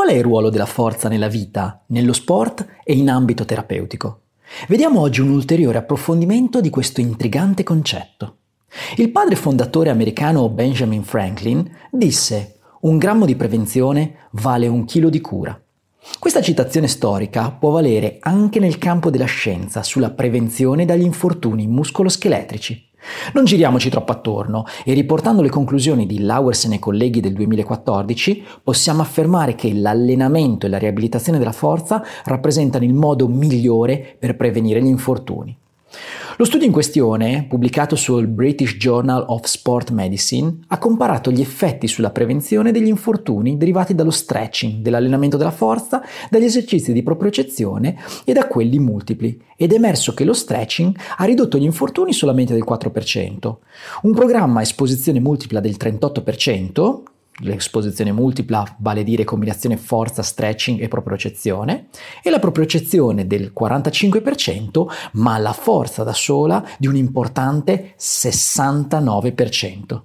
Qual è il ruolo della forza nella vita, nello sport e in ambito terapeutico? Vediamo oggi un ulteriore approfondimento di questo intrigante concetto. Il padre fondatore americano Benjamin Franklin disse un grammo di prevenzione vale un chilo di cura. Questa citazione storica può valere anche nel campo della scienza sulla prevenzione dagli infortuni muscoloscheletrici. Non giriamoci troppo attorno e riportando le conclusioni di Lauersen e colleghi del 2014 possiamo affermare che l'allenamento e la riabilitazione della forza rappresentano il modo migliore per prevenire gli infortuni. Lo studio in questione, pubblicato sul British Journal of Sport Medicine, ha comparato gli effetti sulla prevenzione degli infortuni derivati dallo stretching, dall'allenamento della forza, dagli esercizi di propriocezione e da quelli multipli, ed è emerso che lo stretching ha ridotto gli infortuni solamente del 4%. Un programma a esposizione multipla del 38%, l'esposizione multipla vale dire combinazione forza, stretching e propriocezione, e la propriocezione del 45%, ma la forza da sola di un importante 69%.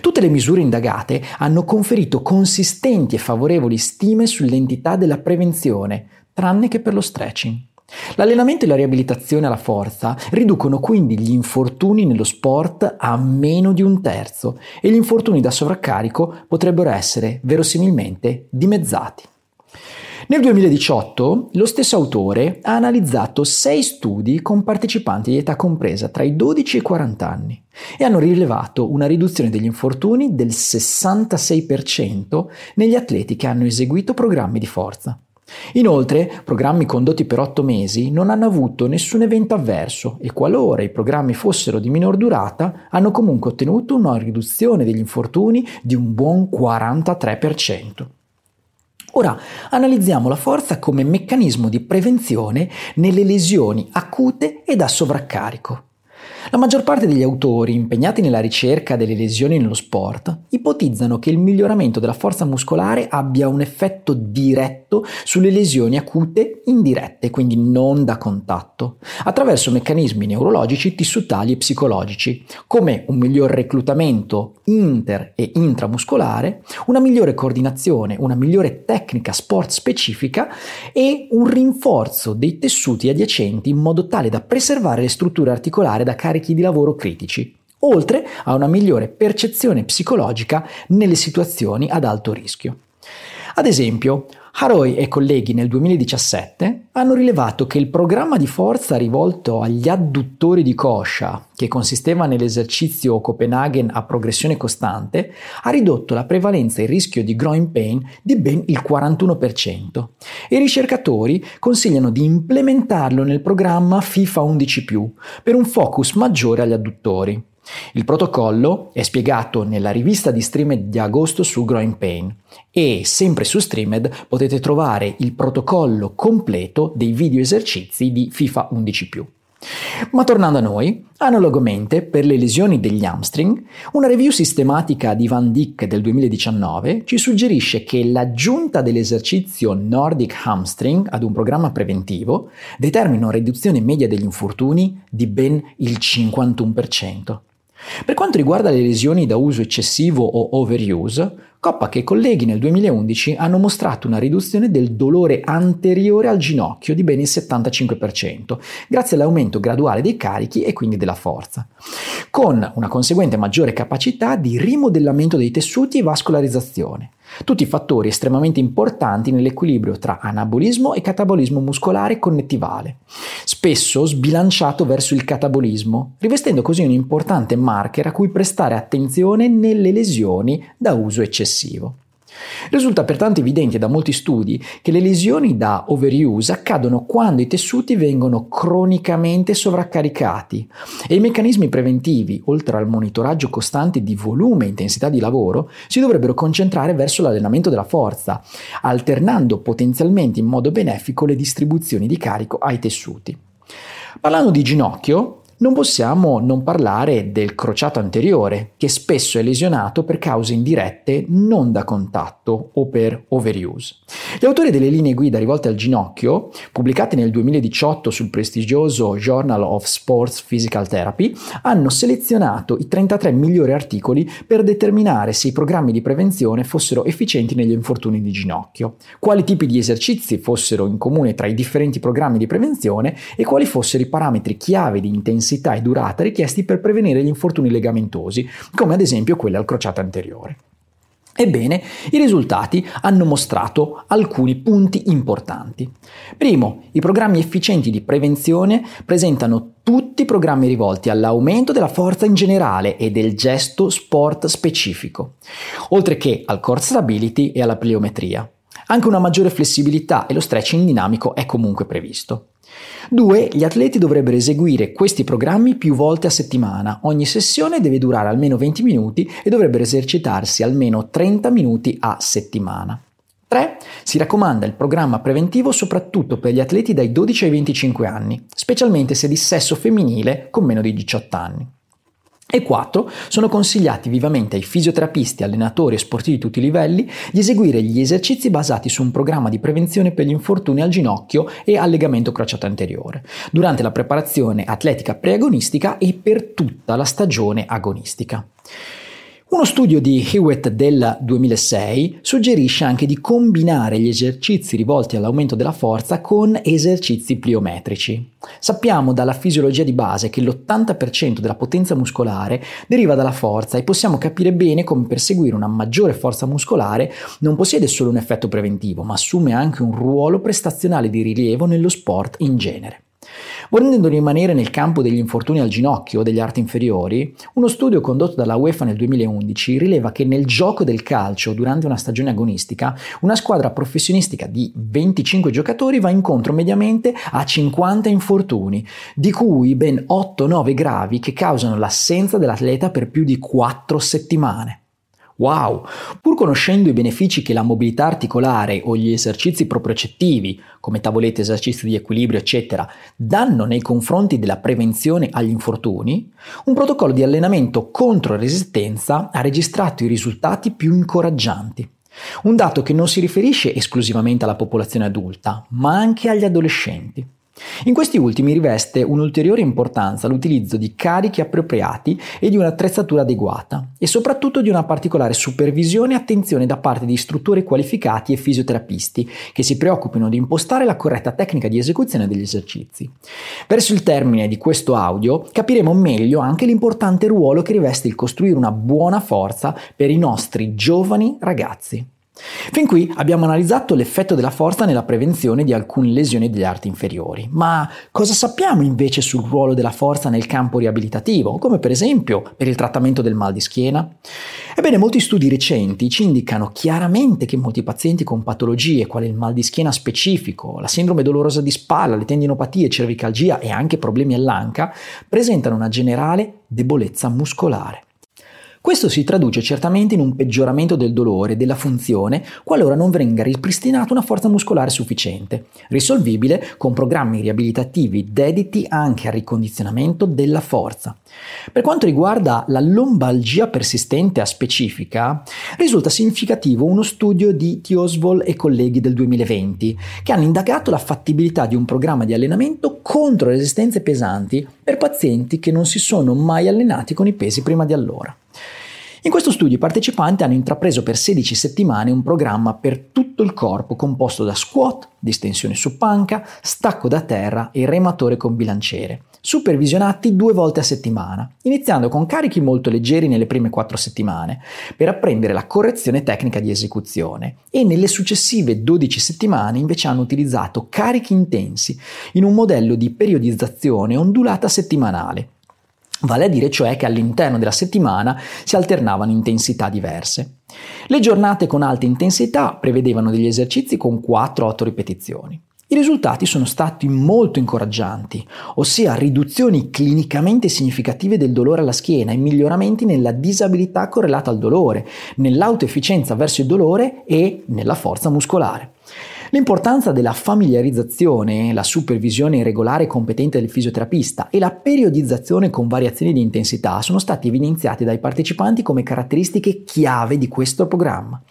Tutte le misure indagate hanno conferito consistenti e favorevoli stime sull'entità della prevenzione, tranne che per lo stretching. L'allenamento e la riabilitazione alla forza riducono quindi gli infortuni nello sport a meno di un terzo e gli infortuni da sovraccarico potrebbero essere verosimilmente dimezzati. Nel 2018 lo stesso autore ha analizzato sei studi con partecipanti di età compresa tra i 12 e i 40 anni e hanno rilevato una riduzione degli infortuni del 66% negli atleti che hanno eseguito programmi di forza. Inoltre, programmi condotti per otto mesi non hanno avuto nessun evento avverso e qualora i programmi fossero di minor durata, hanno comunque ottenuto una riduzione degli infortuni di un buon 43%. Ora analizziamo la forza come meccanismo di prevenzione nelle lesioni acute e da sovraccarico. La maggior parte degli autori impegnati nella ricerca delle lesioni nello sport ipotizzano che il miglioramento della forza muscolare abbia un effetto diretto sulle lesioni acute indirette, quindi non da contatto, attraverso meccanismi neurologici, tissutali e psicologici, come un miglior reclutamento inter e intramuscolare, una migliore coordinazione, una migliore tecnica sport specifica e un rinforzo dei tessuti adiacenti in modo tale da preservare le strutture articolari da carichi di lavoro critici, oltre a una migliore percezione psicologica nelle situazioni ad alto rischio. Ad esempio, Haroy e colleghi nel 2017 hanno rilevato che il programma di forza rivolto agli adduttori di coscia, che consisteva nell'esercizio Copenhagen a progressione costante, ha ridotto la prevalenza e il rischio di groin pain di ben il 41%. E i ricercatori consigliano di implementarlo nel programma FIFA 11+, per un focus maggiore agli adduttori. Il protocollo è spiegato nella rivista di Streamed di agosto su Groin Pain e sempre su Streamed potete trovare il protocollo completo dei video esercizi di FIFA 11+. Ma tornando a noi, analogamente per le lesioni degli hamstring, una review sistematica di Van Dyck del 2019 ci suggerisce che l'aggiunta dell'esercizio Nordic Hamstring ad un programma preventivo determina una riduzione media degli infortuni di ben il 51%. Per quanto riguarda le lesioni da uso eccessivo o overuse, Coppa e colleghi nel 2011 hanno mostrato una riduzione del dolore anteriore al ginocchio di ben il 75%, grazie all'aumento graduale dei carichi e quindi della forza, con una conseguente maggiore capacità di rimodellamento dei tessuti e vascolarizzazione. Tutti fattori estremamente importanti nell'equilibrio tra anabolismo e catabolismo muscolare connettivale, spesso sbilanciato verso il catabolismo, rivestendo così un importante marker a cui prestare attenzione nelle lesioni da uso eccessivo. Risulta pertanto evidente da molti studi che le lesioni da overuse accadono quando i tessuti vengono cronicamente sovraccaricati e i meccanismi preventivi, oltre al monitoraggio costante di volume e intensità di lavoro, si dovrebbero concentrare verso l'allenamento della forza, alternando potenzialmente in modo benefico le distribuzioni di carico ai tessuti. Parlando di ginocchio, non possiamo non parlare del crociato anteriore, che spesso è lesionato per cause indirette non da contatto o per overuse. Gli autori delle linee guida rivolte al ginocchio, pubblicate nel 2018 sul prestigioso Journal of Sports Physical Therapy, hanno selezionato i 33 migliori articoli per determinare se i programmi di prevenzione fossero efficienti negli infortuni di ginocchio, quali tipi di esercizi fossero in comune tra i differenti programmi di prevenzione e quali fossero i parametri chiave di intensità intensità e durata richiesti per prevenire gli infortuni legamentosi, come ad esempio quelli al crociato anteriore. Ebbene, i risultati hanno mostrato alcuni punti importanti. Primo, i programmi efficienti di prevenzione presentano tutti programmi rivolti all'aumento della forza in generale e del gesto sport specifico, oltre che al core stability e alla pliometria. Anche una maggiore flessibilità e lo stretching dinamico è comunque previsto. 2. Gli atleti dovrebbero eseguire questi programmi più volte a settimana. Ogni sessione deve durare almeno 20 minuti e dovrebbero esercitarsi almeno 30 minuti a settimana. 3. Si raccomanda il programma preventivo soprattutto per gli atleti dai 12 ai 25 anni, specialmente se di sesso femminile con meno di 18 anni. E 4. Sono consigliati vivamente ai fisioterapisti, allenatori e sportivi di tutti i livelli di eseguire gli esercizi basati su un programma di prevenzione per gli infortuni al ginocchio e al legamento crociato anteriore, durante la preparazione atletica preagonistica e per tutta la stagione agonistica. Uno studio di Hewitt del 2006 suggerisce anche di combinare gli esercizi rivolti all'aumento della forza con esercizi pliometrici. Sappiamo dalla fisiologia di base che l'80% della potenza muscolare deriva dalla forza e possiamo capire bene come perseguire una maggiore forza muscolare non possiede solo un effetto preventivo, ma assume anche un ruolo prestazionale di rilievo nello sport in genere. Volendo rimanere nel campo degli infortuni al ginocchio o degli arti inferiori, uno studio condotto dalla UEFA nel 2011 rileva che nel gioco del calcio durante una stagione agonistica, una squadra professionistica di 25 giocatori va incontro mediamente a 50 infortuni, di cui ben 8-9 gravi che causano l'assenza dell'atleta per più di 4 settimane. Wow! Pur conoscendo i benefici che la mobilità articolare o gli esercizi propriocettivi, come tavolette, esercizi di equilibrio, eccetera, danno nei confronti della prevenzione agli infortuni, un protocollo di allenamento contro resistenza ha registrato i risultati più incoraggianti. Un dato che non si riferisce esclusivamente alla popolazione adulta, ma anche agli adolescenti. In questi ultimi riveste un'ulteriore importanza l'utilizzo di carichi appropriati e di un'attrezzatura adeguata e soprattutto di una particolare supervisione e attenzione da parte di istruttori qualificati e fisioterapisti che si preoccupino di impostare la corretta tecnica di esecuzione degli esercizi. Verso il termine di questo audio capiremo meglio anche l'importante ruolo che riveste il costruire una buona forza per i nostri giovani ragazzi. Fin qui abbiamo analizzato l'effetto della forza nella prevenzione di alcune lesioni degli arti inferiori, ma cosa sappiamo invece sul ruolo della forza nel campo riabilitativo, come per esempio per il trattamento del mal di schiena? Ebbene, molti studi recenti ci indicano chiaramente che molti pazienti con patologie quali il mal di schiena specifico, la sindrome dolorosa di spalla, le tendinopatie, cervicalgia e anche problemi all'anca presentano una generale debolezza muscolare. Questo si traduce certamente in un peggioramento del dolore e della funzione qualora non venga ripristinata una forza muscolare sufficiente, risolvibile con programmi riabilitativi dediti anche al ricondizionamento della forza. Per quanto riguarda la lombalgia persistente a specifica, risulta significativo uno studio di Tiosvol e colleghi del 2020 che hanno indagato la fattibilità di un programma di allenamento contro resistenze pesanti per pazienti che non si sono mai allenati con i pesi prima di allora. In questo studio i partecipanti hanno intrapreso per 16 settimane un programma per tutto il corpo composto da squat, distensione su panca, stacco da terra e rematore con bilanciere, supervisionati due volte a settimana, iniziando con carichi molto leggeri nelle prime 4 settimane, per apprendere la correzione tecnica di esecuzione. E nelle successive 12 settimane invece hanno utilizzato carichi intensi in un modello di periodizzazione ondulata settimanale Vale a dire cioè che all'interno della settimana si alternavano intensità diverse. Le giornate con alta intensità prevedevano degli esercizi con 4-8 ripetizioni. I risultati sono stati molto incoraggianti, ossia riduzioni clinicamente significative del dolore alla schiena e miglioramenti nella disabilità correlata al dolore, nell'autoefficienza verso il dolore e nella forza muscolare. L'importanza della familiarizzazione, la supervisione regolare e competente del fisioterapista e la periodizzazione con variazioni di intensità sono stati evidenziati dai partecipanti come caratteristiche chiave di questo programma.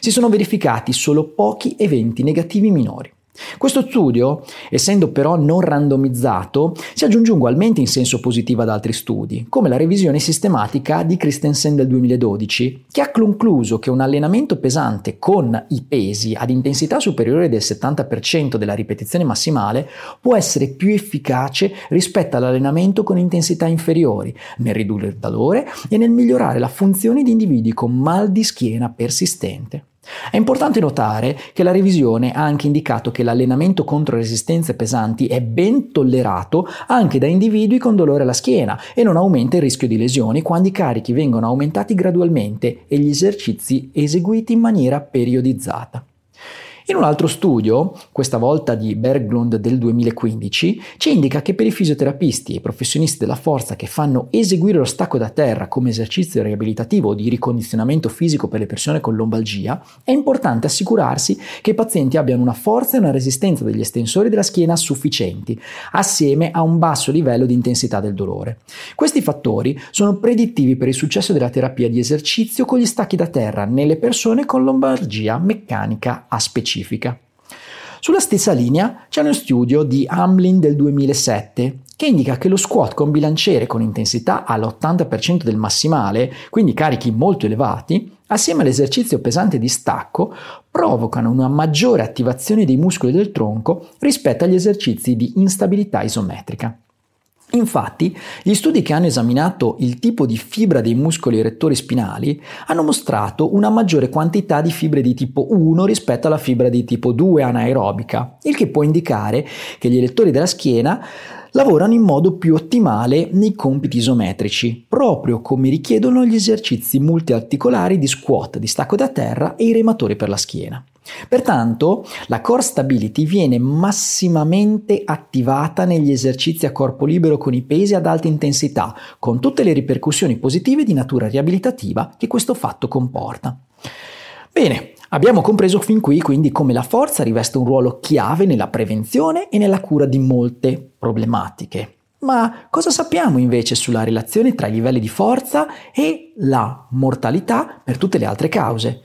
Si sono verificati solo pochi eventi negativi minori. Questo studio, essendo però non randomizzato, si aggiunge ugualmente in senso positivo ad altri studi, come la revisione sistematica di Christensen del 2012, che ha concluso che un allenamento pesante con i pesi ad intensità superiore del 70% della ripetizione massimale può essere più efficace rispetto all'allenamento con intensità inferiori, nel ridurre il dolore e nel migliorare la funzione di individui con mal di schiena persistente. È importante notare che la revisione ha anche indicato che l'allenamento contro resistenze pesanti è ben tollerato anche da individui con dolore alla schiena e non aumenta il rischio di lesioni quando i carichi vengono aumentati gradualmente e gli esercizi eseguiti in maniera periodizzata. In un altro studio, questa volta di Berglund del 2015, ci indica che per i fisioterapisti e i professionisti della forza che fanno eseguire lo stacco da terra come esercizio riabilitativo o di ricondizionamento fisico per le persone con lombalgia, è importante assicurarsi che i pazienti abbiano una forza e una resistenza degli estensori della schiena sufficienti, assieme a un basso livello di intensità del dolore. Questi fattori sono predittivi per il successo della terapia di esercizio con gli stacchi da terra nelle persone con lombalgia meccanica a specifica specifica. Sulla stessa linea c'è uno studio di Hamlin del 2007 che indica che lo squat con bilanciere con intensità all'80% del massimale, quindi carichi molto elevati, assieme all'esercizio pesante di stacco, provocano una maggiore attivazione dei muscoli del tronco rispetto agli esercizi di instabilità isometrica. Infatti, gli studi che hanno esaminato il tipo di fibra dei muscoli rettori spinali hanno mostrato una maggiore quantità di fibre di tipo 1 rispetto alla fibra di tipo 2 anaerobica, il che può indicare che gli elettori della schiena lavorano in modo più ottimale nei compiti isometrici, proprio come richiedono gli esercizi multiarticolari di squat, di stacco da terra e i rematori per la schiena. Pertanto la core stability viene massimamente attivata negli esercizi a corpo libero con i pesi ad alta intensità, con tutte le ripercussioni positive di natura riabilitativa che questo fatto comporta. Bene, abbiamo compreso fin qui quindi come la forza riveste un ruolo chiave nella prevenzione e nella cura di molte problematiche. Ma cosa sappiamo invece sulla relazione tra i livelli di forza e la mortalità per tutte le altre cause?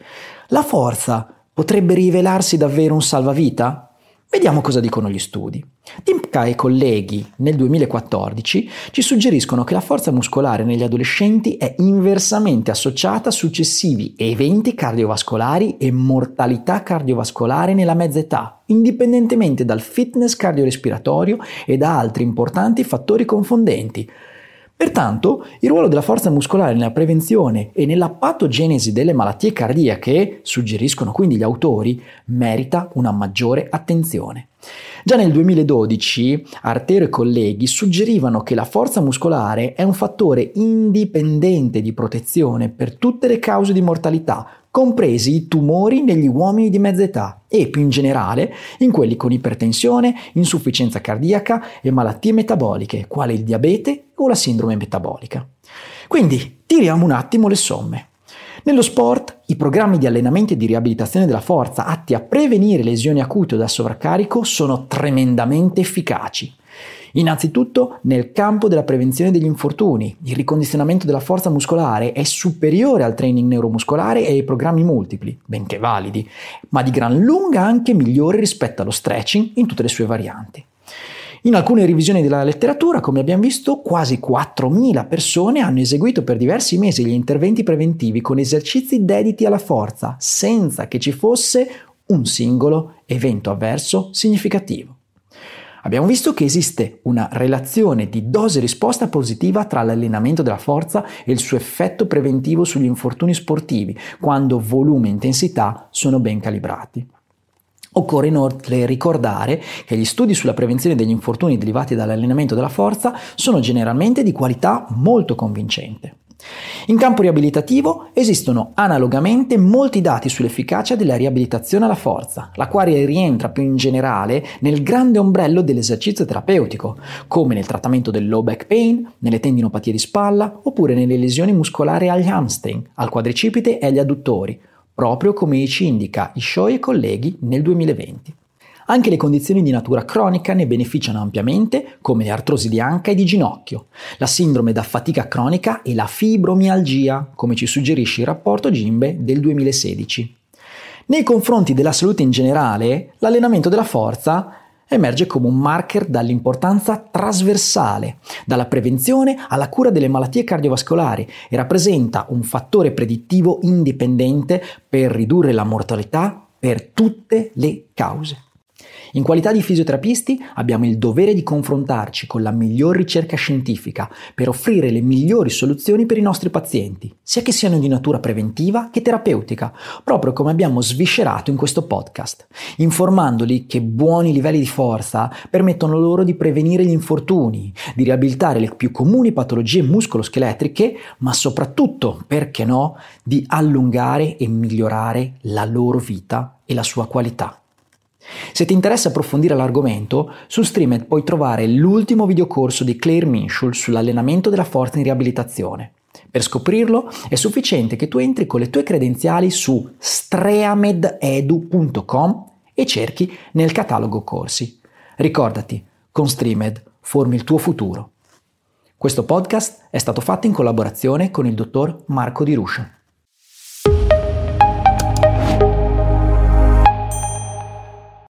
La forza potrebbe rivelarsi davvero un salvavita? Vediamo cosa dicono gli studi. Timka e colleghi nel 2014 ci suggeriscono che la forza muscolare negli adolescenti è inversamente associata a successivi eventi cardiovascolari e mortalità cardiovascolare nella mezza età, indipendentemente dal fitness cardiorespiratorio e da altri importanti fattori confondenti, Pertanto, il ruolo della forza muscolare nella prevenzione e nella patogenesi delle malattie cardiache, suggeriscono quindi gli autori, merita una maggiore attenzione. Già nel 2012 Artero e colleghi suggerivano che la forza muscolare è un fattore indipendente di protezione per tutte le cause di mortalità, compresi i tumori negli uomini di mezza età e più in generale in quelli con ipertensione, insufficienza cardiaca e malattie metaboliche, quali il diabete o la sindrome metabolica. Quindi tiriamo un attimo le somme. Nello sport, i programmi di allenamento e di riabilitazione della forza atti a prevenire lesioni acute o da sovraccarico sono tremendamente efficaci. Innanzitutto nel campo della prevenzione degli infortuni, il ricondizionamento della forza muscolare è superiore al training neuromuscolare e ai programmi multipli, benché validi, ma di gran lunga anche migliore rispetto allo stretching in tutte le sue varianti. In alcune revisioni della letteratura, come abbiamo visto, quasi 4.000 persone hanno eseguito per diversi mesi gli interventi preventivi con esercizi dediti alla forza, senza che ci fosse un singolo evento avverso significativo. Abbiamo visto che esiste una relazione di dose-risposta positiva tra l'allenamento della forza e il suo effetto preventivo sugli infortuni sportivi, quando volume e intensità sono ben calibrati. Occorre inoltre ricordare che gli studi sulla prevenzione degli infortuni derivati dall'allenamento della forza sono generalmente di qualità molto convincente. In campo riabilitativo esistono analogamente molti dati sull'efficacia della riabilitazione alla forza, la quale rientra più in generale nel grande ombrello dell'esercizio terapeutico, come nel trattamento del low back pain, nelle tendinopatie di spalla oppure nelle lesioni muscolari agli hamstring, al quadricipite e agli adduttori, proprio come ci indica Ishoi e colleghi nel 2020. Anche le condizioni di natura cronica ne beneficiano ampiamente, come le artrosi di anca e di ginocchio, la sindrome da fatica cronica e la fibromialgia, come ci suggerisce il rapporto Gimbe del 2016. Nei confronti della salute in generale, l'allenamento della forza emerge come un marker dall'importanza trasversale, dalla prevenzione alla cura delle malattie cardiovascolari e rappresenta un fattore predittivo indipendente per ridurre la mortalità per tutte le cause. In qualità di fisioterapisti abbiamo il dovere di confrontarci con la miglior ricerca scientifica per offrire le migliori soluzioni per i nostri pazienti, sia che siano di natura preventiva che terapeutica, proprio come abbiamo sviscerato in questo podcast, informandoli che buoni livelli di forza permettono loro di prevenire gli infortuni, di riabilitare le più comuni patologie muscoloscheletriche, ma soprattutto, perché no, di allungare e migliorare la loro vita e la sua qualità. Se ti interessa approfondire l'argomento, su Streamed puoi trovare l'ultimo videocorso di Claire Minshul sull'allenamento della forza in riabilitazione. Per scoprirlo è sufficiente che tu entri con le tue credenziali su streamededu.com e cerchi nel catalogo corsi. Ricordati, con Streamed formi il tuo futuro. Questo podcast è stato fatto in collaborazione con il dottor Marco Di Ruscia.